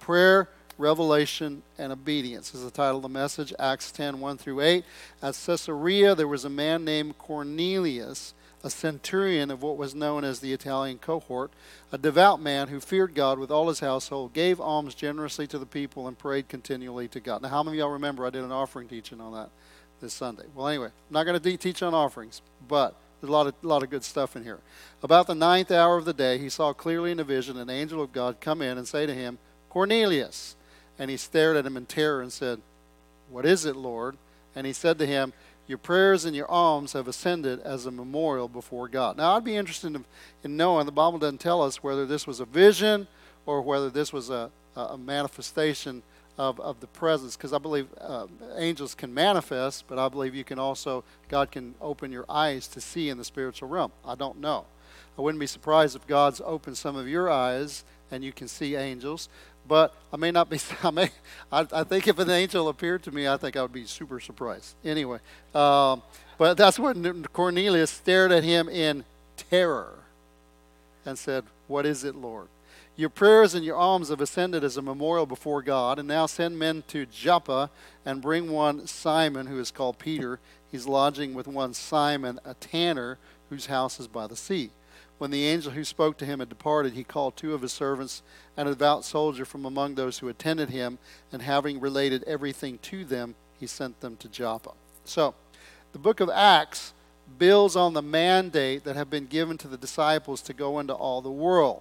prayer, revelation, and obedience is the title of the message. Acts 10 1 through 8. At Caesarea, there was a man named Cornelius, a centurion of what was known as the Italian cohort, a devout man who feared God with all his household, gave alms generously to the people, and prayed continually to God. Now, how many of y'all remember I did an offering teaching on that this Sunday? Well, anyway, I'm not going to de- teach on offerings, but there's a lot of, a lot of good stuff in here. About the ninth hour of the day, he saw clearly in a vision an angel of God come in and say to him, Cornelius. And he stared at him in terror and said, What is it, Lord? And he said to him, Your prayers and your alms have ascended as a memorial before God. Now, I'd be interested in, in knowing, the Bible doesn't tell us whether this was a vision or whether this was a, a manifestation of, of the presence, because I believe uh, angels can manifest, but I believe you can also, God can open your eyes to see in the spiritual realm. I don't know. I wouldn't be surprised if God's opened some of your eyes and you can see angels but I may not be. I may. I, I, think if an angel appeared to me, I think I would be super surprised. Anyway, um, but that's when Cornelius stared at him in terror and said, "What is it, Lord? Your prayers and your alms have ascended as a memorial before God, and now send men to Joppa and bring one Simon, who is called Peter. He's lodging with one Simon, a tanner, whose house is by the sea." When the angel who spoke to him had departed, he called two of his servants and a devout soldier from among those who attended him, and having related everything to them, he sent them to Joppa. So, the book of Acts builds on the mandate that had been given to the disciples to go into all the world.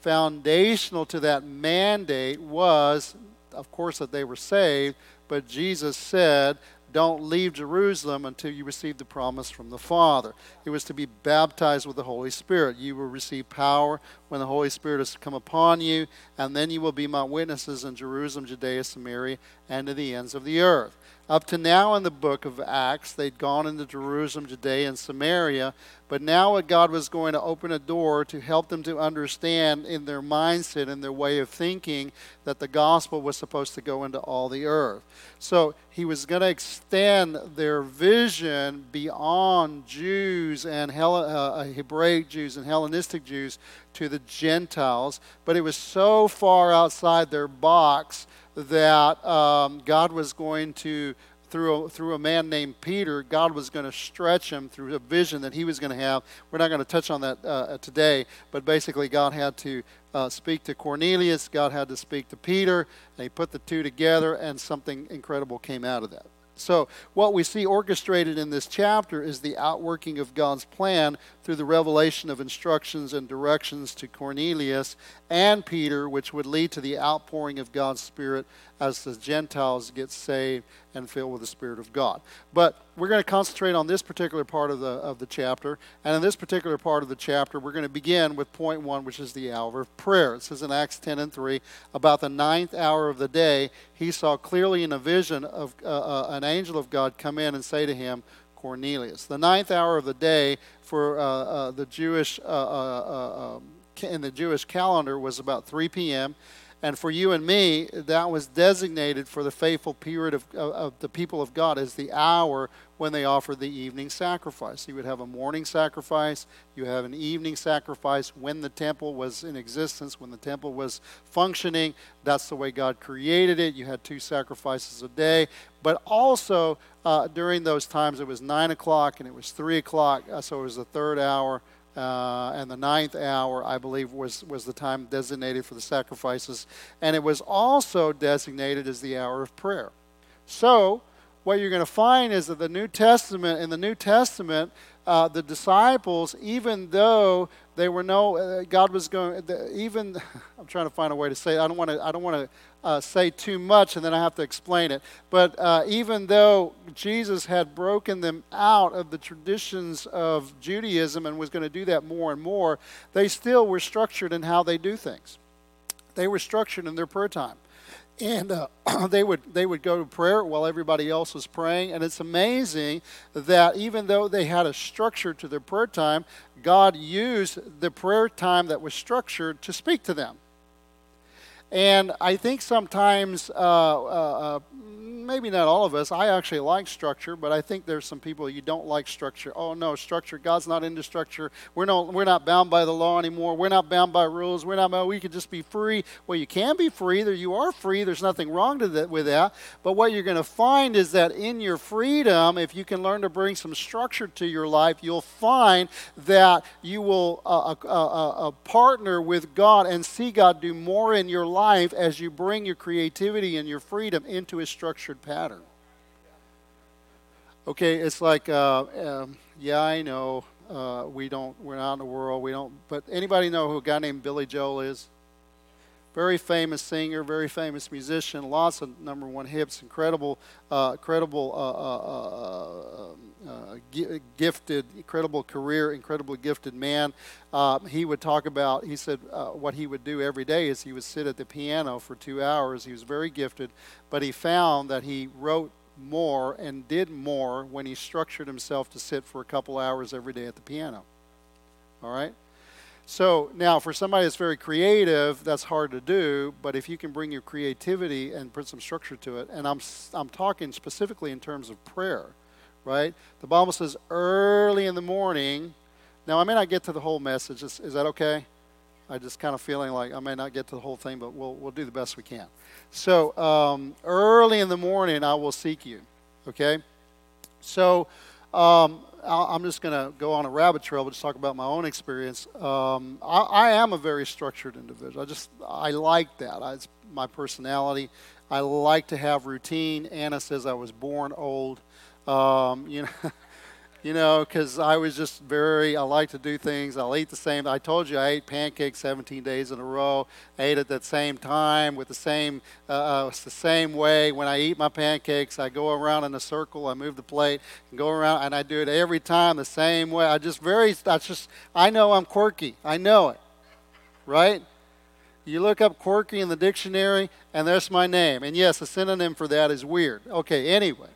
Foundational to that mandate was, of course, that they were saved, but Jesus said don't leave Jerusalem until you receive the promise from the Father. It was to be baptized with the Holy Spirit. You will receive power when the Holy Spirit has come upon you, and then you will be my witnesses in Jerusalem, Judea, Samaria, and to the ends of the earth. Up to now in the book of Acts, they'd gone into Jerusalem, Judea, and Samaria, but now God was going to open a door to help them to understand in their mindset and their way of thinking that the gospel was supposed to go into all the earth. So he was going to extend their vision beyond Jews and Hell- uh, Hebraic Jews and Hellenistic Jews to the Gentiles, but it was so far outside their box that um, God was going to, through a, through a man named Peter, God was going to stretch him through a vision that he was going to have. We're not going to touch on that uh, today, but basically, God had to uh, speak to Cornelius, God had to speak to Peter, and he put the two together, and something incredible came out of that. So, what we see orchestrated in this chapter is the outworking of God's plan through the revelation of instructions and directions to Cornelius and Peter, which would lead to the outpouring of God's Spirit as the Gentiles get saved and filled with the Spirit of God. But we're going to concentrate on this particular part of the, of the chapter. And in this particular part of the chapter, we're going to begin with point one, which is the hour of prayer. It says in Acts 10 and 3, about the ninth hour of the day, he saw clearly in a vision of uh, uh, an angel of God come in and say to him, Cornelius. The ninth hour of the day for uh, uh the Jewish, uh, uh, um, in the Jewish calendar was about 3 p.m. And for you and me, that was designated for the faithful period of, of, of, the people of God as the hour when they offered the evening sacrifice. You would have a morning sacrifice, you have an evening sacrifice when the temple was in existence, when the temple was functioning. That's the way God created it. You had two sacrifices a day. But also, uh, during those times, it was 9 o'clock and it was 3 o'clock, uh, so it was the third hour uh, and the ninth hour, I believe, was, was the time designated for the sacrifices. And it was also designated as the hour of prayer. So, what you're going to find is that the New Testament, in the New Testament, uh, the disciples, even though they were no, uh, God was going, even, I'm trying to find a way to say, it. I don't want to, I don't want to uh, say too much and then I have to explain it. But uh, even though Jesus had broken them out of the traditions of Judaism and was going to do that more and more, they still were structured in how they do things. They were structured in their prayer time and uh, they would they would go to prayer while everybody else was praying and it's amazing that even though they had a structure to their prayer time god used the prayer time that was structured to speak to them and i think sometimes uh, uh, uh maybe not all of us. I actually like structure, but I think there's some people you don't like structure. Oh no, structure. God's not into structure. We're not we're not bound by the law anymore. We're not bound by rules. We're not. We could just be free. Well, you can be free. There, you are free. There's nothing wrong that with that. But what you're going to find is that in your freedom, if you can learn to bring some structure to your life, you'll find that you will uh, uh, uh, uh partner with God and see God do more in your life as you bring your creativity and your freedom into a structured pattern. Okay, it's like, uh, um, yeah, I know uh, we don't, we're not in the world, we don't, but anybody know who a guy named Billy Joel is? Very famous singer, very famous musician, lots of number one hits, incredible, uh, incredible, uh, uh, uh, uh gifted, incredible career, incredibly gifted man. he would talk about, he said, what he would do every day is he would sit at the piano for two hours. He was very gifted, but he found that he wrote more and did more when he structured himself to sit for a couple hours every day at the piano. All right? So now, for somebody that's very creative, that's hard to do. But if you can bring your creativity and put some structure to it, and I'm I'm talking specifically in terms of prayer, right? The Bible says early in the morning. Now, I may not get to the whole message. Is, is that okay? I just kind of feeling like I may not get to the whole thing, but we'll we'll do the best we can. So um, early in the morning, I will seek you. Okay. So um, I'm just going to go on a rabbit trail, but just talk about my own experience. Um, I, I, am a very structured individual. I just I like that. I, it's my personality. I like to have routine. Anna says I was born old. Um, you know. you know, because I was just very, I like to do things. I'll eat the same. I told you I ate pancakes 17 days in a row. Ate at the same time with the same, uh, uh, it's the same way. When I eat my pancakes, I go around in a circle. I move the plate and go around, and I do it every time the same way. I just very, I just, I know I'm quirky. I know it, right? You look up quirky in the dictionary, and there's my name. And yes, a synonym for that is weird. Okay, anyway.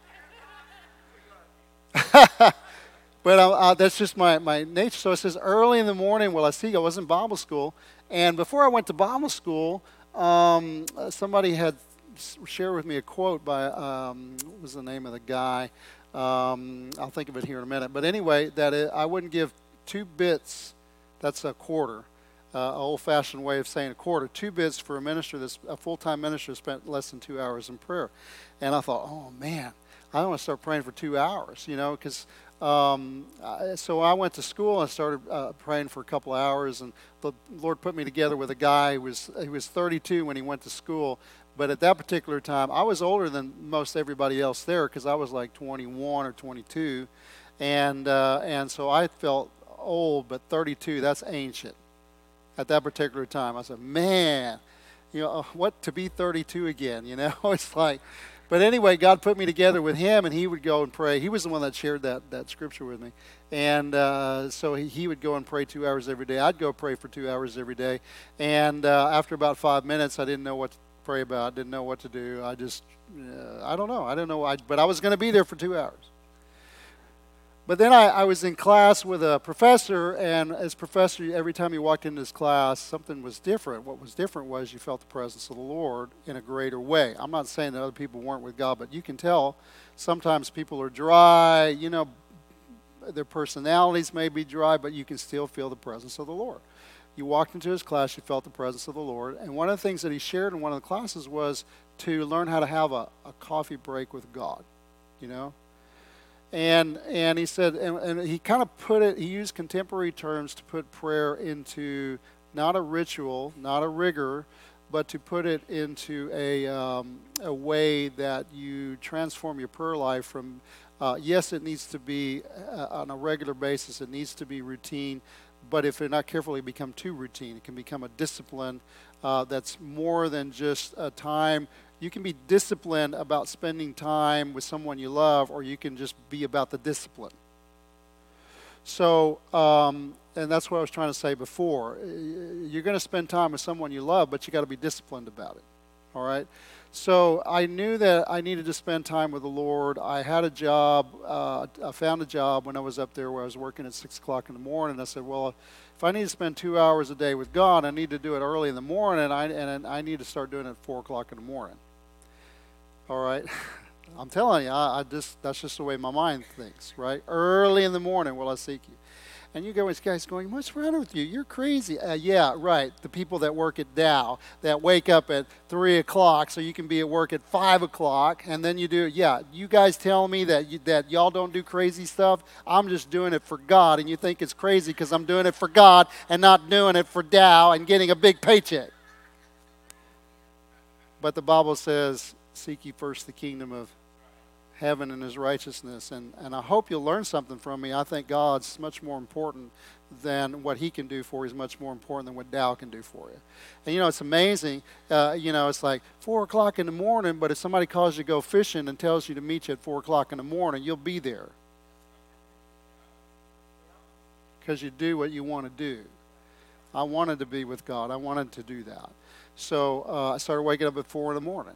But uh, that's just my, my nature. So it says, early in the morning, well, I see I was in Bible school. And before I went to Bible school, um, uh, somebody had shared with me a quote by, um, what was the name of the guy? Um, I'll think of it here in a minute. But anyway, that it, I wouldn't give two bits, that's a quarter, uh, old fashioned way of saying a quarter, two bits for a minister that's a full time minister spent less than two hours in prayer. And I thought, oh man, I want to start praying for two hours, you know, because um, so I went to school and started uh, praying for a couple hours, and the Lord put me together with a guy who was he was 32 when he went to school, but at that particular time I was older than most everybody else there because I was like 21 or 22, and uh, and so I felt old, but 32 that's ancient. At that particular time, I said, man, you know what to be 32 again? You know, it's like but anyway, God put me together with him, and he would go and pray. He was the one that shared that, that scripture with me. And uh, so he, he would go and pray two hours every day. I'd go pray for two hours every day. And uh, after about five minutes, I didn't know what to pray about, didn't know what to do. I just, uh, I don't know. I don't know. I, but I was going to be there for two hours. But then I, I, was in class with a professor, and as professor, every time you walked into his class, something was different. What was different was you felt the presence of the Lord in a greater way. I'm not saying that other people weren't with God, but you can tell sometimes people are dry. You know, their personalities may be dry, but you can still feel the presence of the Lord. You walked into his class, you felt the presence of the Lord. And one of the things that he shared in one of the classes was to learn how to have a, a coffee break with God. You know, and and he said and, and he kind of put it he used contemporary terms to put prayer into not a ritual not a rigor but to put it into a, um, a way that you transform your prayer life from uh, yes it needs to be uh, on a regular basis it needs to be routine but if you're not careful it become too routine it can become a discipline uh, that's more than just a time you can be disciplined about spending time with someone you love, or you can just be about the discipline. So, um, and that's what I was trying to say before. You're going to spend time with someone you love, but you got to be disciplined about it. All right? So I knew that I needed to spend time with the Lord. I had a job. Uh, I found a job when I was up there where I was working at 6 o'clock in the morning. I said, well, if I need to spend two hours a day with God, I need to do it early in the morning, and I, and I need to start doing it at 4 o'clock in the morning. All right. I'm telling you, I, I just that's just the way my mind thinks, right? Early in the morning will I seek you. And you go, this guy's going, What's wrong with you? You're crazy. Uh, yeah, right. The people that work at Dow that wake up at 3 o'clock so you can be at work at 5 o'clock, and then you do, yeah, you guys tell me that, you, that y'all don't do crazy stuff. I'm just doing it for God, and you think it's crazy because I'm doing it for God and not doing it for Dow and getting a big paycheck. But the Bible says, Seek ye first the kingdom of heaven and his righteousness. And, and I hope you'll learn something from me. I think God's much more important than what he can do for you is much more important than what Dow can do for you. And you know, it's amazing. Uh, you know, it's like 4 o'clock in the morning, but if somebody calls you to go fishing and tells you to meet you at 4 o'clock in the morning, you'll be there. Because you do what you want to do. I wanted to be with God, I wanted to do that. So uh, I started waking up at 4 in the morning.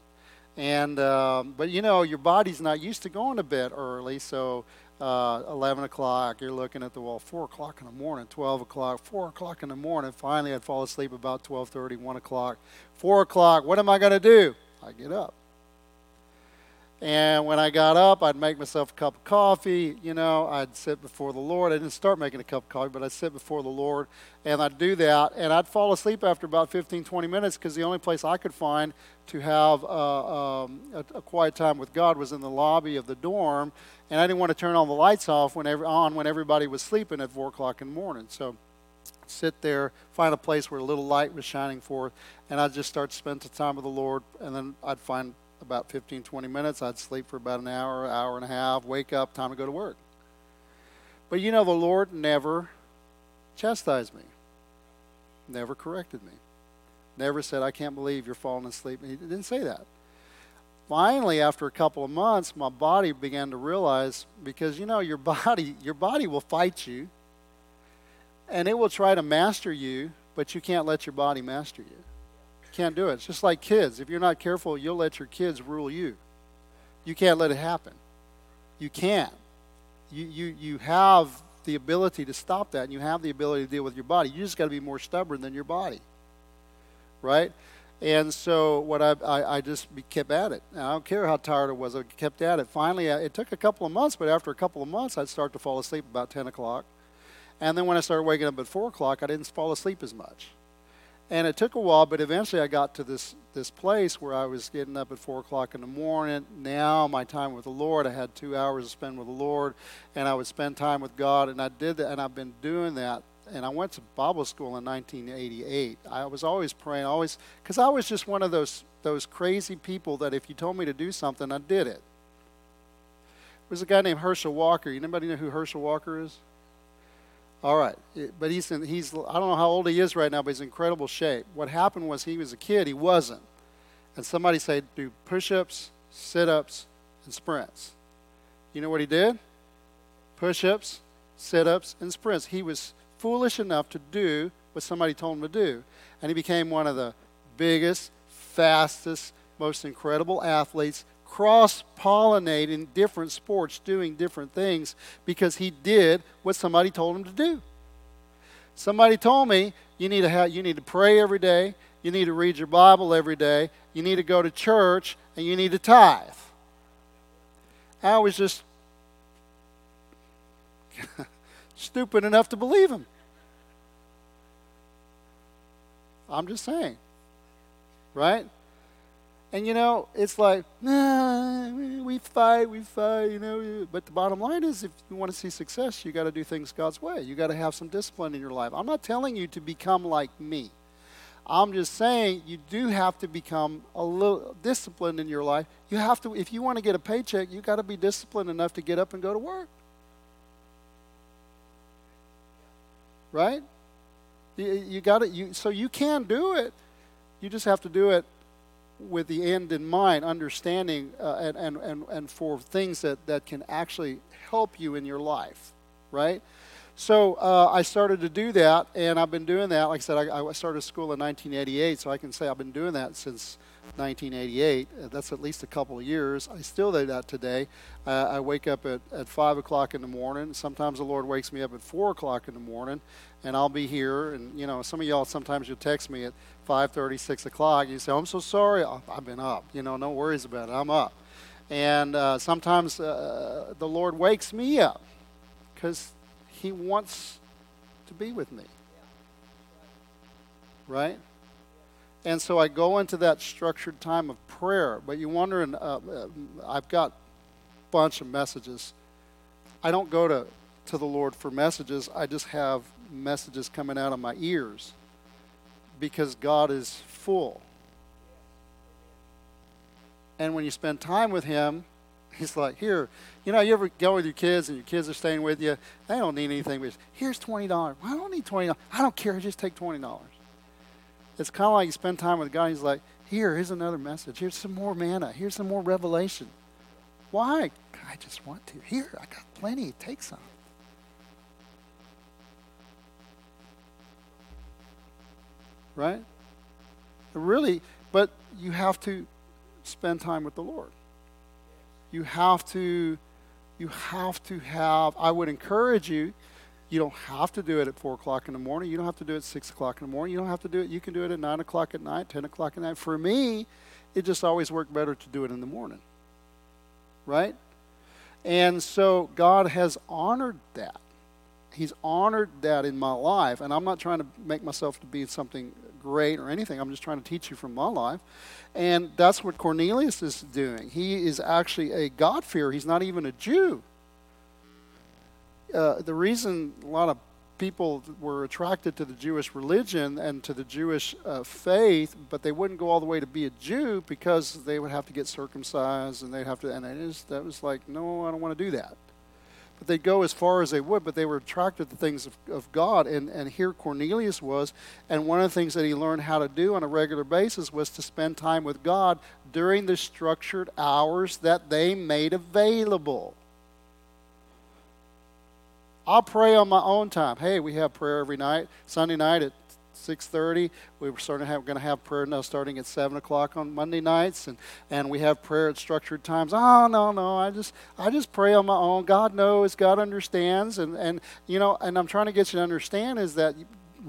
And um, but you know your body's not used to going to bed early, so uh, 11 o'clock you're looking at the wall. 4 o'clock in the morning, 12 o'clock, 4 o'clock in the morning. Finally, I'd fall asleep about 12:30, 1 o'clock, 4 o'clock. What am I going to do? I get up. And when I got up, I'd make myself a cup of coffee. You know, I'd sit before the Lord. I didn't start making a cup of coffee, but I'd sit before the Lord and I'd do that. And I'd fall asleep after about 15, 20 minutes because the only place I could find to have uh, um, a, a, quiet time with God was in the lobby of the dorm. And I didn't want to turn all the lights off when every, on when everybody was sleeping at 4 o'clock in the morning. So sit there, find a place where a little light was shining forth, and I'd just start to spend the time with the Lord. And then I'd find about 15, 20 minutes. I'd sleep for about an hour, hour and a half, wake up, time to go to work. But you know, the Lord never chastised me, never corrected me, never said, I can't believe you're falling asleep. He didn't say that. Finally, after a couple of months, my body began to realize because you know your body your body will fight you and it will try to master you, but you can't let your body master you. Can't do it. It's just like kids. If you're not careful, you'll let your kids rule you. You can't let it happen. You can't. You, you, you have the ability to stop that, and you have the ability to deal with your body. You just got to be more stubborn than your body. Right? And so what I, I, I just kept at it. I don't care how tired I was, I kept at it. Finally, it took a couple of months, but after a couple of months, I'd start to fall asleep about 10 o'clock. And then when I started waking up at 4 o'clock, I didn't fall asleep as much. And it took a while, but eventually I got to this, this place where I was getting up at 4 o'clock in the morning. Now, my time with the Lord, I had two hours to spend with the Lord, and I would spend time with God, and I did that, and I've been doing that. And I went to Bible school in 1988. I was always praying, always, because I was just one of those, those crazy people that if you told me to do something, I did it. There was a guy named Herschel Walker. Anybody know who Herschel Walker is? All right, eh, but he's in, he's I don't know how old he is right now, but he's in incredible shape. What happened was he was a kid, he wasn't, and somebody said do push-ups, sit-ups, and sprints. You know what he did? Push-ups, sit-ups, and sprints. He was foolish enough to do what somebody told him to do, and he became one of the biggest, fastest, most incredible athletes cross pollinating different sports, doing different things because he did what somebody told him to do. Somebody told me you need to have, you need to pray every day, you need to read your Bible every day, you need to go to church, and you need to tithe. I was just stupid enough to believe him. I'm just saying. Right? And you know, it's like, nah, we fight, we fight, you know. But the bottom line is, if you want to see success, you got to do things God's way. You got to have some discipline in your life. I'm not telling you to become like me. I'm just saying you do have to become a little disciplined in your life. You have to, if you want to get a paycheck, you got to be disciplined enough to get up and go to work. Right? You, you got it. You so you can do it. You just have to do it with the end in mind, understanding uh, and, and, and, for things that, that can actually help you in your life, right? So uh, I started to do that, and I've been doing that. Like I said, I, I, started school in 1988, so I can say I've been doing that since 1988. Uh, that's at least a couple of years. I still do that today. Uh, I wake up at, at 5 o'clock in the morning. Sometimes the Lord wakes me up at 4 o'clock in the morning, and I'll be here. And, you know, some of y'all, sometimes you'll text me at 5.30, 6 o'clock. You say, I'm so sorry. I've been up. You know, no worries about it. I'm up. And uh, sometimes uh, the Lord wakes me up because He wants to be with me. Right? And so I go into that structured time of prayer. But you wonder, and uh, uh, I've got a bunch of messages. I don't go to, to the Lord for messages, I just have messages coming out of my ears because God is full. And when you spend time with Him, He's like, here, you know, you ever go with your kids and your kids are staying with you? They don't need anything. But here's $20. Well, I don't need $20. I don't care. Just take $20. It's kind of like you spend time with God. He's like, here, here's another message. Here's some more manna. Here's some more revelation. Why? I just want to. Here, I got plenty. Take some. Right? Really, but you have to spend time with the Lord. You have to you have to have I would encourage you you don't have to do it at 4 o'clock in the morning. You don't have to do it at 6 o'clock in the morning. You don't have to do it. You can do it at 9 o'clock at night, 10 o'clock at night. For me, it just always worked better to do it in the morning. Right? And so God has honored that. He's honored that in my life. And I'm not trying to make myself to be something great or anything. I'm just trying to teach you from my life. And that's what Cornelius is doing. He is actually a God-fearer. He's not even a Jew. Uh, the reason a lot of people were attracted to the Jewish religion and to the Jewish uh, faith, but they wouldn't go all the way to be a Jew because they would have to get circumcised and they'd have to, and is, that was like, no, I don't want to do that. But they'd go as far as they would, but they were attracted to things of, of God. And, and here Cornelius was, and one of the things that he learned how to do on a regular basis was to spend time with God during the structured hours that they made available. I'll pray on my own time. Hey, we have prayer every night. Sunday night at 6.30 we were starting to have, going to have prayer now starting at 7 o'clock on monday nights and, and we have prayer at structured times. Oh no no i just i just pray on my own. God knows god understands and, and you know and i'm trying to get you to understand is that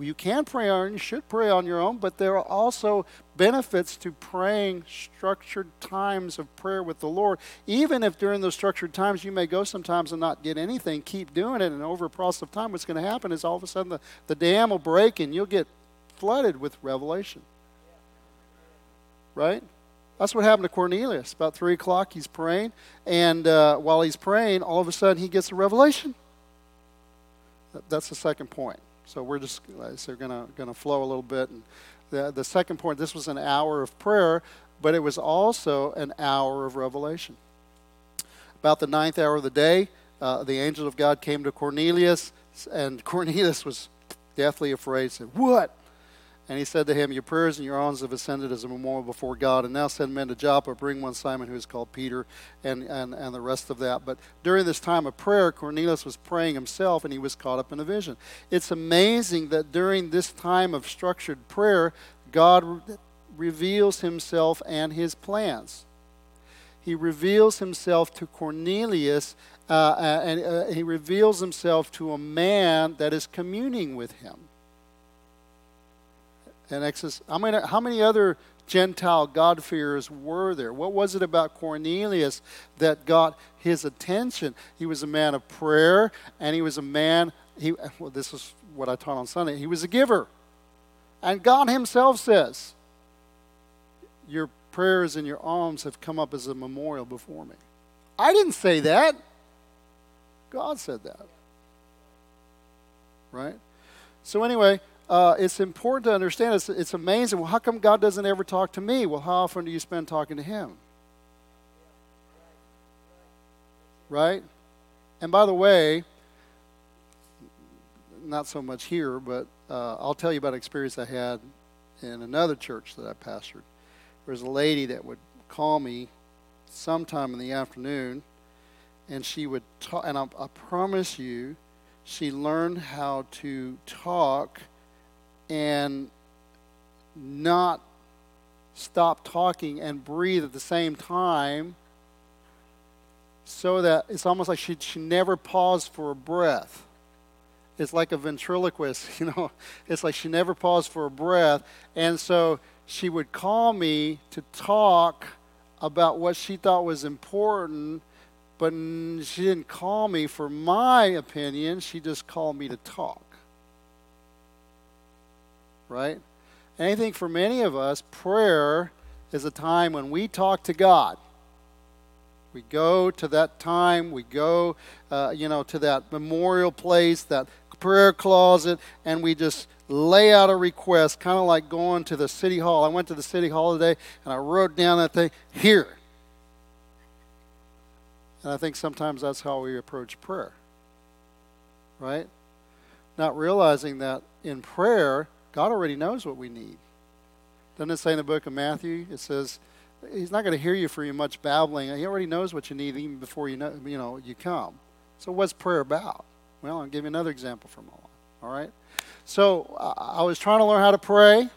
you can pray on, you should pray on your own, but there are also benefits to praying structured times of prayer with the Lord. Even if during those structured times you may go sometimes and not get anything, keep doing it, and over a process of time, what's going to happen is all of a sudden the, the dam will break and you'll get flooded with revelation. Right? That's what happened to Cornelius. About 3 o'clock, he's praying, and uh, while he's praying, all of a sudden he gets a revelation. That's the second point. So we're just so going to going to flow a little bit. And the the second point, this was an hour of prayer, but it was also an hour of revelation. About the ninth hour of the day, uh, the angel of God came to Cornelius, and Cornelius was deathly afraid. Said, "What? And he said to him, Your prayers and your alms have ascended as a memorial before God. And now send men to Joppa, bring one Simon who is called Peter, and, and, and the rest of that. But during this time of prayer, Cornelius was praying himself, and he was caught up in a vision. It's amazing that during this time of structured prayer, God re- reveals himself and his plans. He reveals himself to Cornelius, uh, uh and uh, he reveals himself to a man that is communing with him in Exodus. How many, how many other Gentile God-fearers were there? What was it about Cornelius that got his attention? He was a man of prayer, and he was a man, he, well, this is what I taught on Sunday, he was a giver. And God himself says, Your prayers and your alms have come up as a memorial before me. I didn't say that. God said that. Right? So, anyway, uh, it's important to understand. It's, it's amazing. Well, how come God doesn't ever talk to me? Well, how often do you spend talking to Him? Right? And by the way, not so much here, but uh, I'll tell you about an experience I had in another church that I pastored. There was a lady that would call me sometime in the afternoon, and she would talk, and I, I promise you, she learned how to talk and not stop talking and breathe at the same time so that it's almost like she, she never paused for a breath. It's like a ventriloquist, you know. It's like she never paused for a breath. And so she would call me to talk about what she thought was important, but she didn't call me for my opinion. She just called me to talk. Right? And I think for many of us, prayer is a time when we talk to God. We go to that time, we go, uh, you know, to that memorial place, that prayer closet, and we just lay out a request, kind of like going to the city hall. I went to the city hall today and I wrote down that thing here. And I think sometimes that's how we approach prayer, right? Not realizing that in prayer, God already knows what we need. Doesn't it say in the book of Matthew? It says, He's not going to hear you for your much babbling. He already knows what you need even before you know, you know you come. So what's prayer about? Well, I'll give you another example from life. All right. So I was trying to learn how to pray.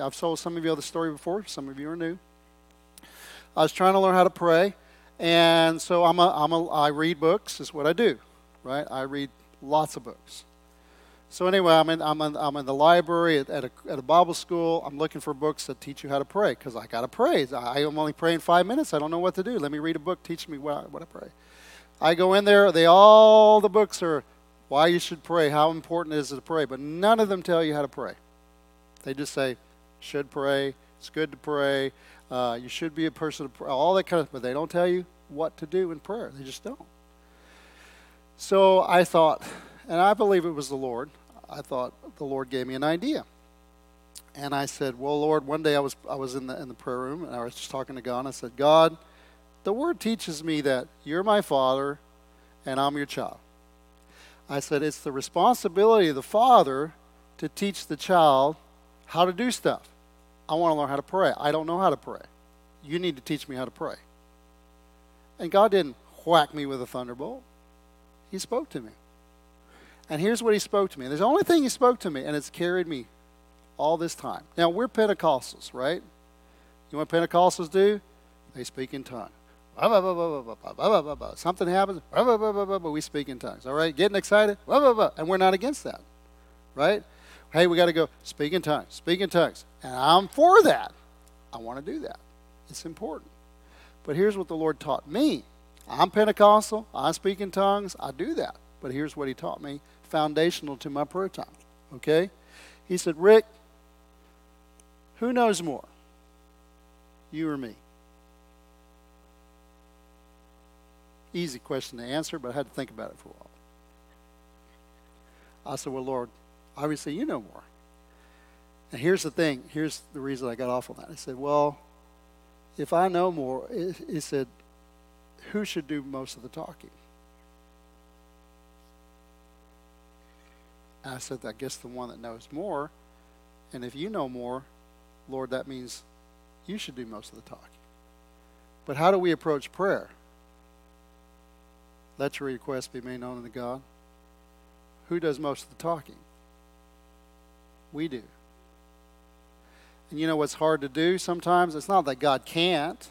I've told some of you the story before. Some of you are new. I was trying to learn how to pray, and so I'm a, I'm a I read books. Is what I do, right? I read lots of books. So anyway, I'm in, I'm in, I'm in the library at, at, a, at a Bible school. I'm looking for books that teach you how to pray because I got to pray. I am only praying five minutes. I don't know what to do. Let me read a book. Teach me what what I pray. I go in there. They all the books are why you should pray, how important it is to pray, but none of them tell you how to pray. They just say should pray. It's good to pray. Uh, you should be a person of prayer. All that kind of, but they don't tell you what to do in prayer. They just don't. So I thought, and I believe it was the Lord. I thought the Lord gave me an idea. And I said, Well, Lord, one day I was, I was in, the, in the prayer room and I was just talking to God. And I said, God, the word teaches me that you're my father and I'm your child. I said, It's the responsibility of the father to teach the child how to do stuff. I want to learn how to pray. I don't know how to pray. You need to teach me how to pray. And God didn't whack me with a thunderbolt, He spoke to me. And here's what he spoke to me. There's the only thing he spoke to me, and it's carried me all this time. Now, we're Pentecostals, right? You know what Pentecostals do? They speak in tongues. Something happens, we speak in tongues. All right? Getting excited, and we're not against that, right? Hey, we got to go speak in tongues, speak in tongues. And I'm for that. I want to do that. It's important. But here's what the Lord taught me I'm Pentecostal, I speak in tongues, I do that. But here's what he taught me foundational to my prayer time. Okay? He said, Rick, who knows more? You or me? Easy question to answer, but I had to think about it for a while. I said, Well, Lord, obviously you know more. And here's the thing here's the reason I got off on that. I said, Well, if I know more, he said, who should do most of the talking? I said, I guess the one that knows more. And if you know more, Lord, that means you should do most of the talking. But how do we approach prayer? Let your request be made known unto God. Who does most of the talking? We do. And you know what's hard to do sometimes? It's not that God can't.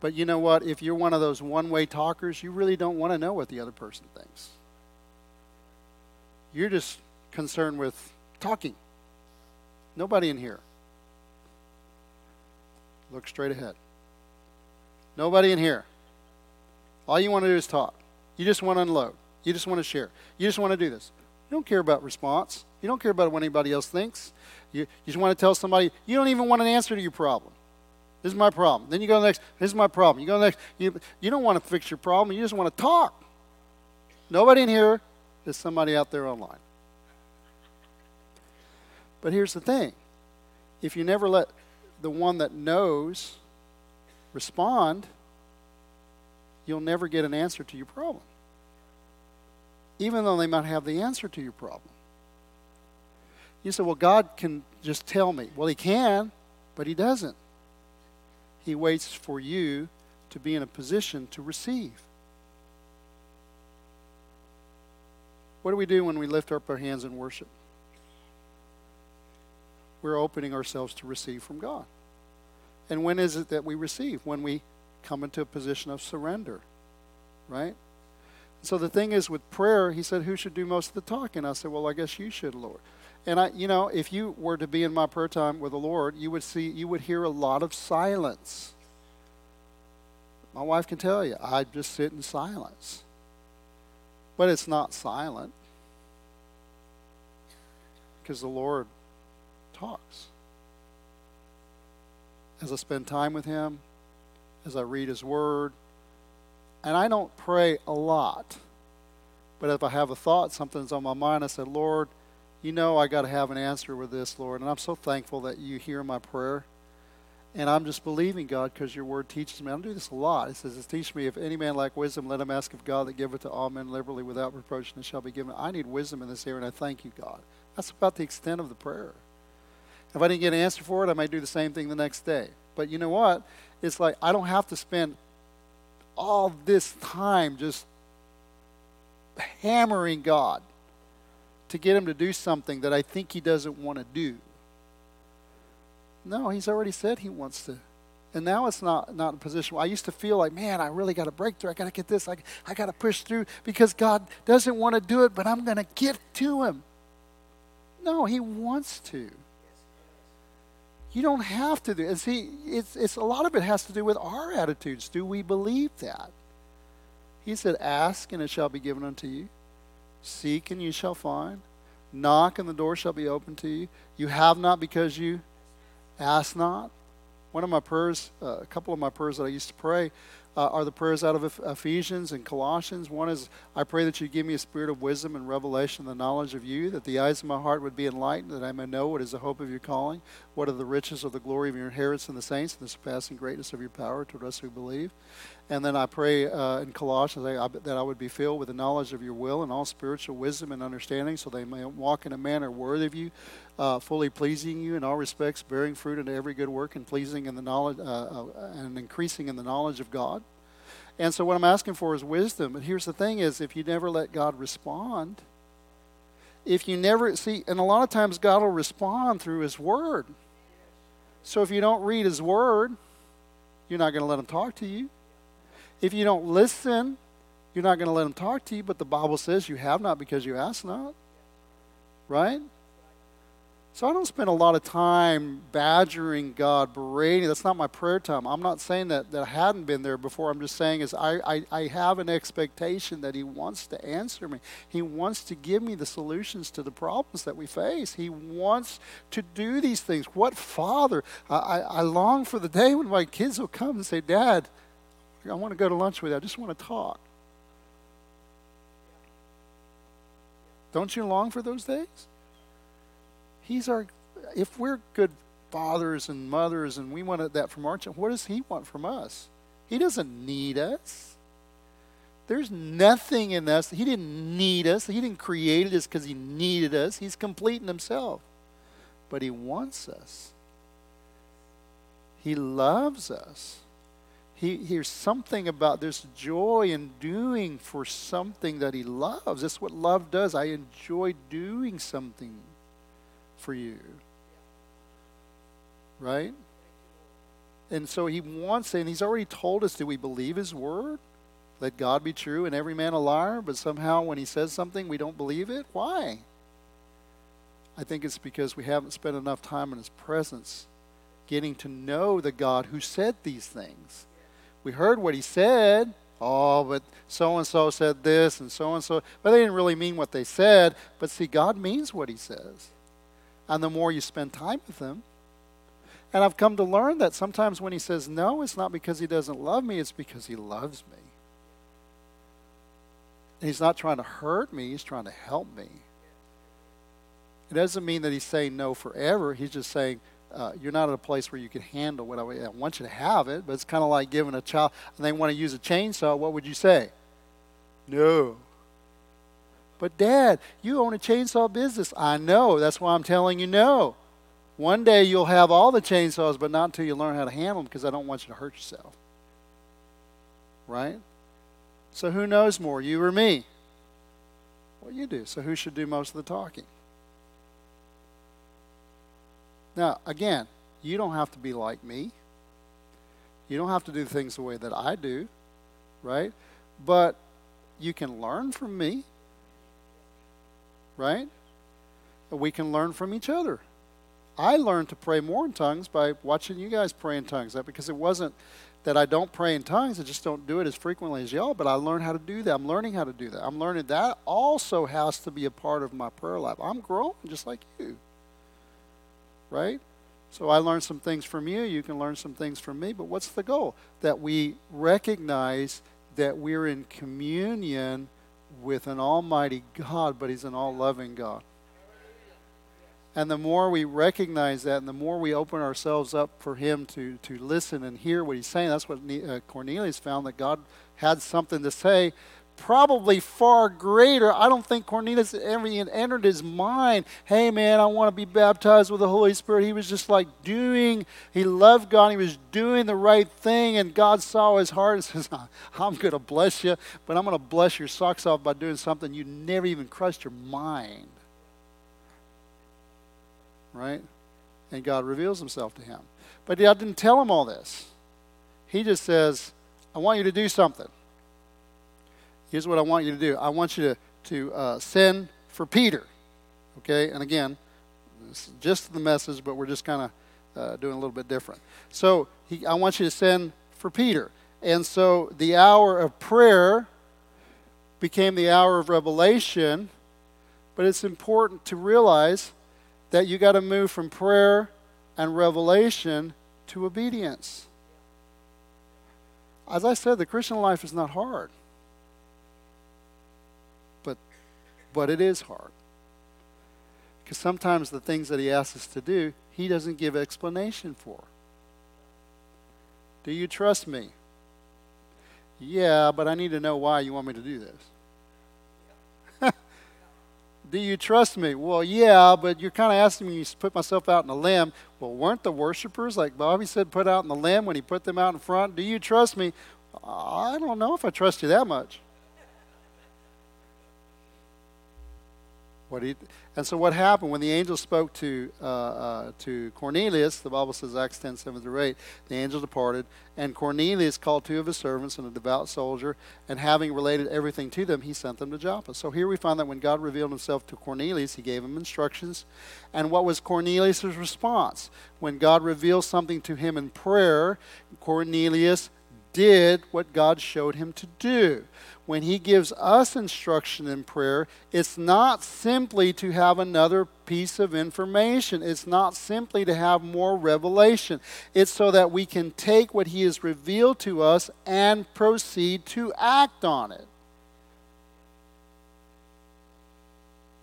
But you know what? If you're one of those one way talkers, you really don't want to know what the other person thinks. You're just concerned with talking. Nobody in here. Look straight ahead. Nobody in here. All you want to do is talk. You just want to unload. You just want to share. You just want to do this. You don't care about response. You don't care about what anybody else thinks. You, you just want to tell somebody, you don't even want an answer to your problem. This is my problem. Then you go to the next, this is my problem. You go to the next, you, you don't want to fix your problem. You just want to talk. Nobody in here as somebody out there online. But here's the thing if you never let the one that knows respond, you'll never get an answer to your problem. Even though they might have the answer to your problem. You say, well, God can just tell me. Well, He can, but He doesn't. He waits for you to be in a position to receive. What do we do when we lift up our hands in worship? We're opening ourselves to receive from God. And when is it that we receive? When we come into a position of surrender, right? So the thing is with prayer, he said, Who should do most of the talking? I said, Well, I guess you should, Lord. And I, you know, if you were to be in my prayer time with the Lord, you would see, you would hear a lot of silence. My wife can tell you, I just sit in silence. But it's not silent because the Lord talks. As I spend time with Him, as I read His Word, and I don't pray a lot, but if I have a thought, something's on my mind, I said, Lord, you know I got to have an answer with this, Lord. And I'm so thankful that you hear my prayer. And I'm just believing, God, because your word teaches me. I do this a lot. It says, it teach me, if any man lack wisdom, let him ask of God that giveth to all men liberally without reproach, and it shall be given. I need wisdom in this area, and I thank you, God. That's about the extent of the prayer. If I didn't get an answer for it, I might do the same thing the next day. But you know what? It's like I don't have to spend all this time just hammering God to get him to do something that I think he doesn't want to do. No, he's already said he wants to. And now it's not, not a position I used to feel like, man, I really got a breakthrough. I got to get this. I, I got to push through because God doesn't want to do it, but I'm going to get to him. No, he wants to. You don't have to do it. See, it's, it's a lot of it has to do with our attitudes. Do we believe that? He said, Ask and it shall be given unto you. Seek and you shall find. Knock and the door shall be opened to you. You have not because you ask not. One of my prayers, uh, a couple of my prayers that I used to pray, uh, are the prayers out of Ephesians and Colossians. One is, I pray that you give me a spirit of wisdom and revelation, the knowledge of you, that the eyes of my heart would be enlightened, that I may know what is the hope of your calling, what are the riches of the glory of your inheritance in the saints, and the surpassing greatness of your power toward us who believe. And then I pray uh, in Colossians that I would be filled with the knowledge of your will and all spiritual wisdom and understanding, so they may walk in a manner worthy of you, uh, fully pleasing you in all respects, bearing fruit into every good work, and pleasing in the knowledge uh, uh, and increasing in the knowledge of God. And so what I'm asking for is wisdom. But here's the thing: is if you never let God respond, if you never see, and a lot of times God will respond through His Word. So if you don't read His Word, you're not going to let Him talk to you. If you don't listen, you're not going to let him talk to you, but the Bible says you have not because you ask not. Right? So I don't spend a lot of time badgering God, berating. That's not my prayer time. I'm not saying that, that I hadn't been there before. I'm just saying is I, I, I have an expectation that He wants to answer me. He wants to give me the solutions to the problems that we face. He wants to do these things. What father? I, I, I long for the day when my kids will come and say, Dad, I want to go to lunch with you. I just want to talk. Don't you long for those days? He's our, if we're good fathers and mothers and we want that from our children, what does He want from us? He doesn't need us. There's nothing in us. He didn't need us. He didn't create us because He needed us. He's complete in Himself. But He wants us, He loves us he hears something about this joy in doing for something that he loves. That's what love does. I enjoy doing something for you. Right? And so he wants, it, and he's already told us do we believe his word? Let God be true and every man a liar, but somehow when he says something, we don't believe it? Why? I think it's because we haven't spent enough time in his presence getting to know the God who said these things we heard what he said. Oh, but so and so said this and so and so. But they didn't really mean what they said. But see, God means what he says. And the more you spend time with him, and I've come to learn that sometimes when he says no, it's not because he doesn't love me, it's because he loves me. He's not trying to hurt me, he's trying to help me. It doesn't mean that he's saying no forever. He's just saying, uh, you're not at a place where you can handle what I, I want you to have it, but it's kind of like giving a child, and they want to use a chainsaw, what would you say? No. But, Dad, you own a chainsaw business. I know. That's why I'm telling you no. One day you'll have all the chainsaws, but not until you learn how to handle them because I don't want you to hurt yourself. Right? So, who knows more, you or me? Well, you do. So, who should do most of the talking? Now, again, you don't have to be like me. You don't have to do things the way that I do, right? But you can learn from me, right? We can learn from each other. I learned to pray more in tongues by watching you guys pray in tongues. That because it wasn't that I don't pray in tongues, I just don't do it as frequently as y'all, but I learned how to do that. I'm learning how to do that. I'm learning that also has to be a part of my prayer life. I'm growing just like you. Right? So I learned some things from you, you can learn some things from me, but what's the goal? That we recognize that we're in communion with an almighty God, but he's an all-loving God. And the more we recognize that, and the more we open ourselves up for Him to, to listen and hear what He's saying, that's what uh, Cornelius found that God had something to say, probably far greater. I don't think Cornelius ever entered his mind, hey man, I want to be baptized with the Holy Spirit. He was just like doing, he loved God, he was doing the right thing, and God saw his heart and says, I'm going to bless you, but I'm going to bless your socks off by doing something you never even crossed your mind right? And God reveals himself to him. But God didn't tell him all this. He just says, I want you to do something. Here's what I want you to do I want you to, to uh, send for Peter. Okay? And again, just the message, but we're just kind of uh, doing a little bit different. So he, I want you to send for Peter. And so the hour of prayer became the hour of revelation. But it's important to realize that you got to move from prayer and revelation to obedience. As I said, the Christian life is not hard. But but it is hard. Because sometimes the things that he asks us to do, he doesn't give explanation for. Do you trust me? Yeah, but I need to know why you want me to do this. Do you trust me? Well, yeah, but you're kind of asking me to put myself out in a limb. Well, weren't the worshipers, like Bobby said, put out in the limb when he put them out in front? Do you trust me? I don't know if I trust you that much. What he, and so what happened when the angel spoke to uh, uh, to Cornelius? The Bible says Acts 10, 7 through 8. The angel departed, and Cornelius called two of his servants and a devout soldier, and having related everything to them, he sent them to Joppa. So here we find that when God revealed himself to Cornelius, he gave him instructions. And what was Cornelius' response? When God revealed something to him in prayer, Cornelius did what God showed him to do when He gives us instruction in prayer, it's not simply to have another piece of information. It's not simply to have more revelation. It's so that we can take what He has revealed to us and proceed to act on it.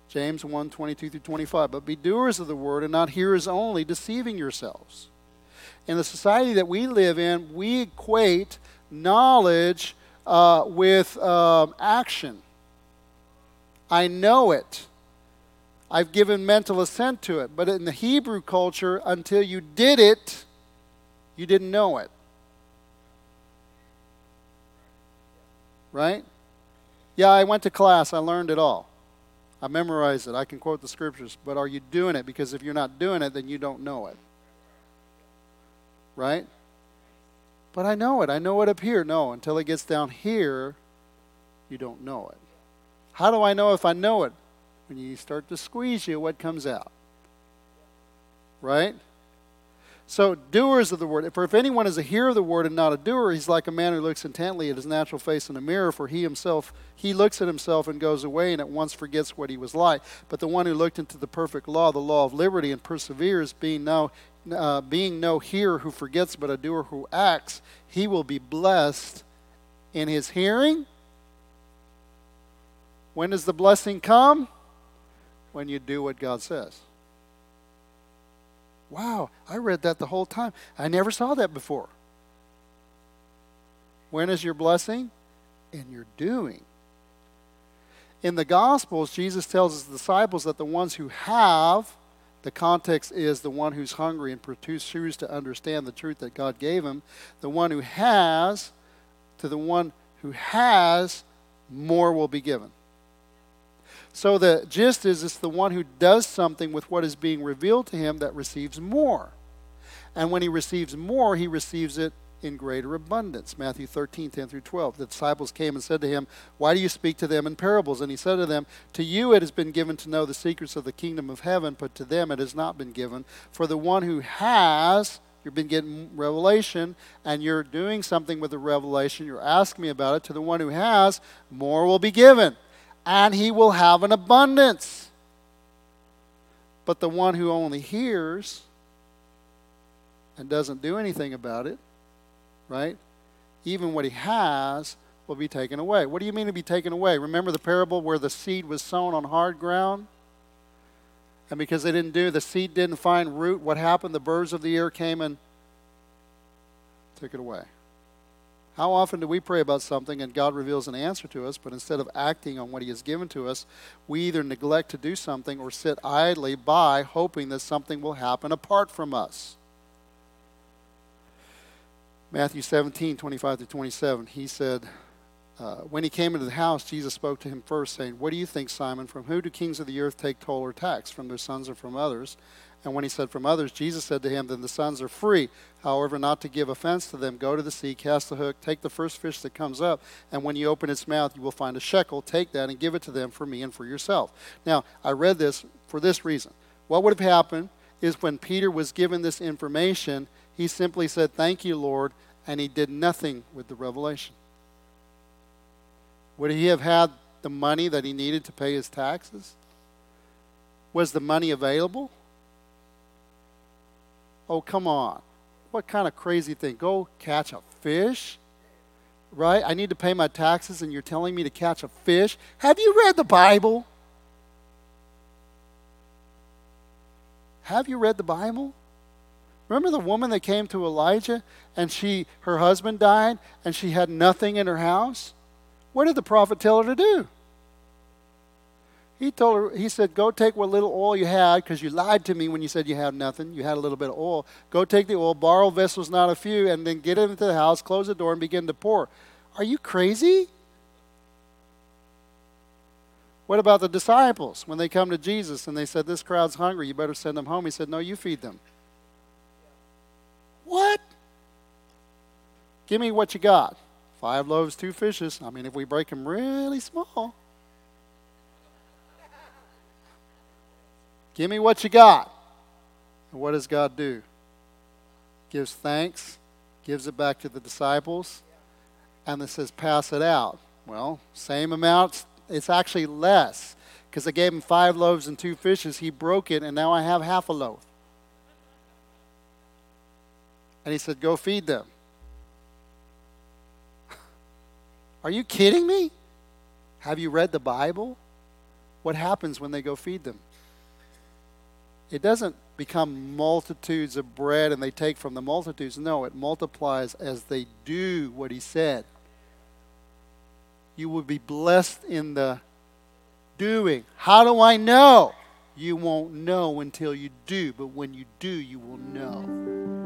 James 1 22 through 25. But be doers of the word and not hearers only, deceiving yourselves. In the society that we live in, we equate knowledge uh, with um, action. I know it. I've given mental assent to it. But in the Hebrew culture, until you did it, you didn't know it. Right? Yeah, I went to class. I learned it all. I memorized it. I can quote the scriptures. But are you doing it? Because if you're not doing it, then you don't know it. Right? But I know it. I know it up here. No, until it gets down here, you don't know it. How do I know if I know it? When you start to squeeze you, what comes out? Right? So, doers of the word. For if anyone is a hearer of the word and not a doer, he's like a man who looks intently at his natural face in a mirror, for he himself, he looks at himself and goes away and at once forgets what he was like. But the one who looked into the perfect law, the law of liberty, and perseveres, being now uh, being no hearer who forgets, but a doer who acts, he will be blessed in his hearing. When does the blessing come? When you do what God says. Wow, I read that the whole time. I never saw that before. When is your blessing? In your doing. In the Gospels, Jesus tells his disciples that the ones who have, the context is the one who's hungry and pursues to understand the truth that God gave him, the one who has, to the one who has, more will be given. So the gist is it's the one who does something with what is being revealed to him that receives more. And when he receives more, he receives it in greater abundance. Matthew 13, 10 through 12. The disciples came and said to him, Why do you speak to them in parables? And he said to them, To you it has been given to know the secrets of the kingdom of heaven, but to them it has not been given. For the one who has, you've been getting revelation, and you're doing something with the revelation, you're asking me about it. To the one who has, more will be given, and he will have an abundance. But the one who only hears and doesn't do anything about it, right? Even what he has will be taken away. What do you mean to be taken away? Remember the parable where the seed was sown on hard ground? And because they didn't do, the seed didn't find root, what happened? The birds of the air came and took it away. How often do we pray about something and God reveals an answer to us, but instead of acting on what He has given to us, we either neglect to do something or sit idly by hoping that something will happen apart from us? Matthew 17, 25 to 27, he said, uh, When he came into the house, Jesus spoke to him first, saying, What do you think, Simon? From who do kings of the earth take toll or tax? From their sons or from others? And when he said from others, Jesus said to him, Then the sons are free. However, not to give offense to them, go to the sea, cast the hook, take the first fish that comes up, and when you open its mouth, you will find a shekel. Take that and give it to them for me and for yourself. Now, I read this for this reason. What would have happened is when Peter was given this information, he simply said, Thank you, Lord, and he did nothing with the revelation. Would he have had the money that he needed to pay his taxes? Was the money available? Oh, come on. What kind of crazy thing? Go catch a fish? Right? I need to pay my taxes, and you're telling me to catch a fish? Have you read the Bible? Have you read the Bible? Remember the woman that came to Elijah and she her husband died and she had nothing in her house? What did the prophet tell her to do? He told her, he said, Go take what little oil you had, because you lied to me when you said you had nothing. You had a little bit of oil. Go take the oil, borrow vessels, not a few, and then get into the house, close the door, and begin to pour. Are you crazy? What about the disciples when they come to Jesus and they said, This crowd's hungry, you better send them home? He said, No, you feed them. What? Give me what you got. Five loaves, two fishes. I mean, if we break them really small. Give me what you got. And what does God do? Gives thanks, gives it back to the disciples, and then says, pass it out. Well, same amount, it's actually less. Because I gave him five loaves and two fishes. He broke it, and now I have half a loaf. And he said, Go feed them. Are you kidding me? Have you read the Bible? What happens when they go feed them? It doesn't become multitudes of bread and they take from the multitudes. No, it multiplies as they do what he said. You will be blessed in the doing. How do I know? You won't know until you do, but when you do, you will know.